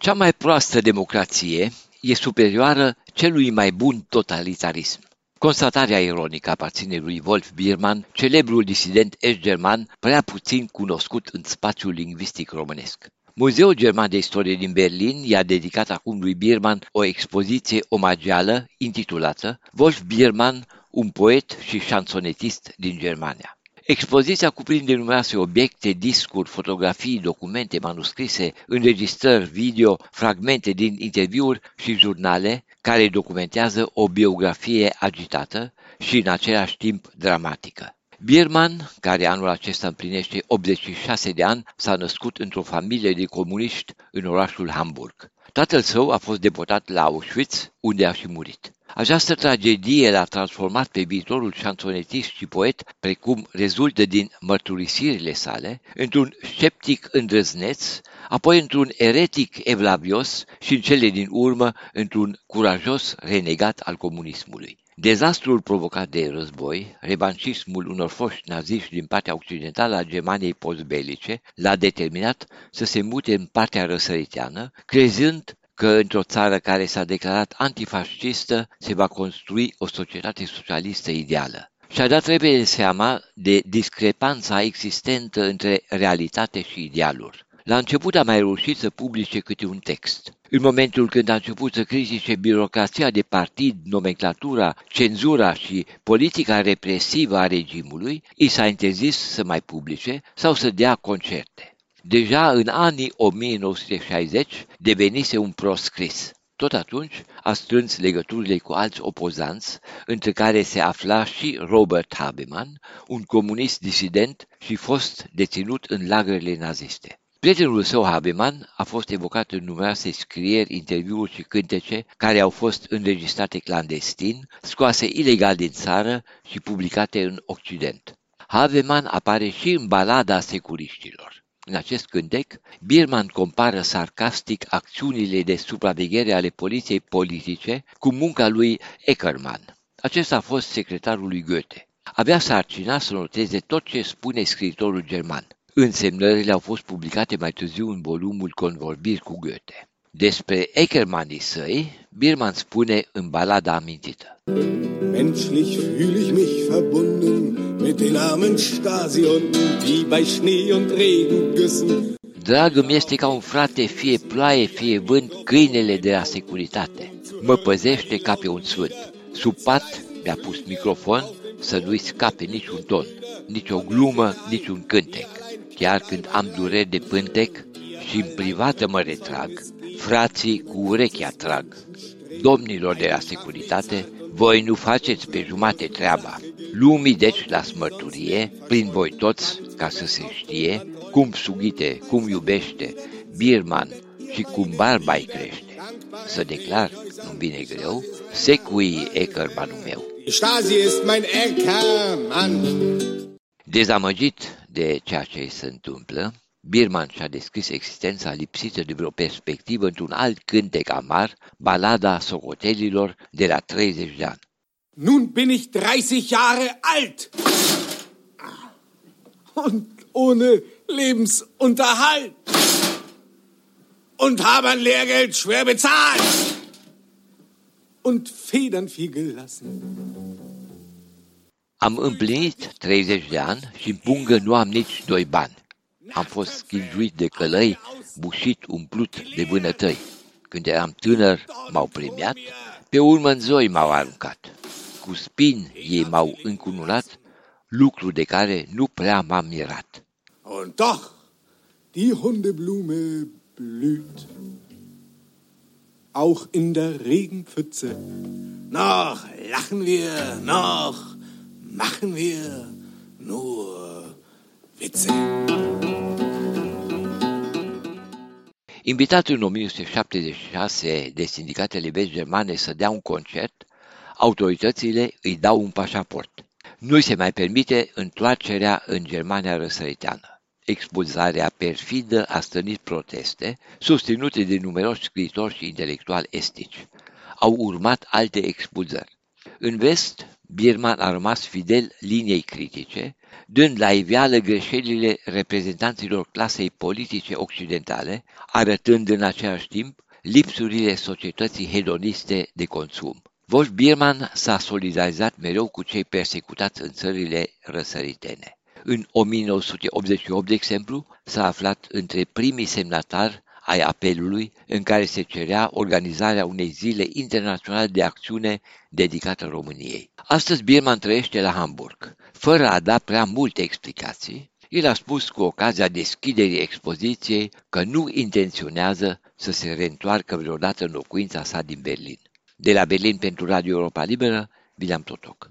Cea mai proastă democrație e superioară celui mai bun totalitarism. Constatarea ironică aparține lui Wolf Biermann, celebrul disident est-german, prea puțin cunoscut în spațiul lingvistic românesc. Muzeul German de Istorie din Berlin i-a dedicat acum lui Biermann o expoziție omagială intitulată Wolf Biermann, un poet și șansonetist din Germania. Expoziția cuprinde numeroase obiecte, discuri, fotografii, documente, manuscrise, înregistrări video, fragmente din interviuri și jurnale care documentează o biografie agitată și în același timp dramatică. Bierman, care anul acesta împlinește 86 de ani, s-a născut într-o familie de comuniști în orașul Hamburg. Tatăl său a fost deportat la Auschwitz, unde a și murit. Această tragedie l-a transformat pe viitorul șansonetist și poet, precum rezultă din mărturisirile sale, într-un sceptic îndrăzneț, apoi într-un eretic evlavios și în cele din urmă într-un curajos renegat al comunismului. Dezastrul provocat de război, revanșismul unor foști naziști din partea occidentală a Germaniei postbelice, l-a determinat să se mute în partea răsăriteană, crezând că într-o țară care s-a declarat antifascistă se va construi o societate socialistă ideală. Și-a dat repede seama de discrepanța existentă între realitate și idealuri. La început a mai reușit să publice câte un text. În momentul când a început să critique birocrația de partid, nomenclatura, cenzura și politica represivă a regimului, i s-a interzis să mai publice sau să dea concerte. Deja în anii 1960 devenise un proscris. Tot atunci a strâns legăturile cu alți opozanți, între care se afla și Robert Habeman, un comunist disident și fost deținut în lagărele naziste. Prietenul său Habeman a fost evocat în numeroase scrieri, interviuri și cântece care au fost înregistrate clandestin, scoase ilegal din țară și publicate în Occident. Habeman apare și în balada securiștilor. În acest cântec, Birman compară sarcastic acțiunile de supraveghere ale poliției politice cu munca lui Eckermann. Acesta a fost secretarul lui Goethe. Avea sarcina să noteze tot ce spune scriitorul german. Însemnările au fost publicate mai târziu în volumul Convorbiri cu Goethe. Despre Eckermann săi, Birman spune în balada amintită. Menschlich fühl ich mich verbunden mit den armen Stasi-Hunden, die bei Schnee und Regengüssen Dragul mi este ca un frate, fie ploaie, fie vânt, câinele de la securitate. Mă păzește ca pe un sfânt. Sub pat mi-a pus microfon să nu-i scape niciun ton, nici o glumă, nici un cântec. Chiar când am dureri de pântec și în privată mă retrag, frații cu urechea trag. Domnilor de la securitate, voi nu faceți pe jumate treaba. Lumii deci la smărturie, prin voi toți, ca să se știe, cum sugite, cum iubește, Birman și cum barba îi crește. Să declar, nu vine greu, secui Eckermanul meu. Stasi ist mein Eckermann. Dezamăgit de ceea ce se întâmplă, Birman și-a descris existența lipsită de vreo perspectivă într-un alt cântec amar, balada socotelilor de la 30 de ani. Nun bin ich 30 Jahre alt und ohne Lebensunterhalt und habe ein Lehrgeld schwer bezahlt und Federn viel gelassen. Am împlinit 30 de ani și în nu am nici doi bani. Am fost schinjuit de călăi, bușit, umplut de vânătăi. Când eram tânăr, m-au premiat, pe urmă în zoi m-au aruncat. Cu spin ei m-au încunulat, lucru de care nu prea m-am mirat. Und doch, die Hundeblume blüht, auch in der Regenpfütze. Noch lachen wir, noch machen wir nur Witze. Invitat în 1976 de sindicatele vest germane să dea un concert, autoritățile îi dau un pașaport. Nu se mai permite întoarcerea în Germania răsăriteană. Expulzarea perfidă a stănit proteste, susținute de numeroși scriitori și intelectuali estici. Au urmat alte expulzări. În vest, Birman a rămas fidel liniei critice, dând la iveală greșelile reprezentanților clasei politice occidentale, arătând în același timp lipsurile societății hedoniste de consum. Wolf Biermann s-a solidarizat mereu cu cei persecutați în țările răsăritene. În 1988, de exemplu, s-a aflat între primii semnatari ai apelului în care se cerea organizarea unei zile internaționale de acțiune dedicată României. Astăzi Birman trăiește la Hamburg. Fără a da prea multe explicații, el a spus cu ocazia deschiderii expoziției că nu intenționează să se reîntoarcă vreodată în locuința sa din Berlin. De la Berlin pentru Radio Europa Liberă, William Totoc.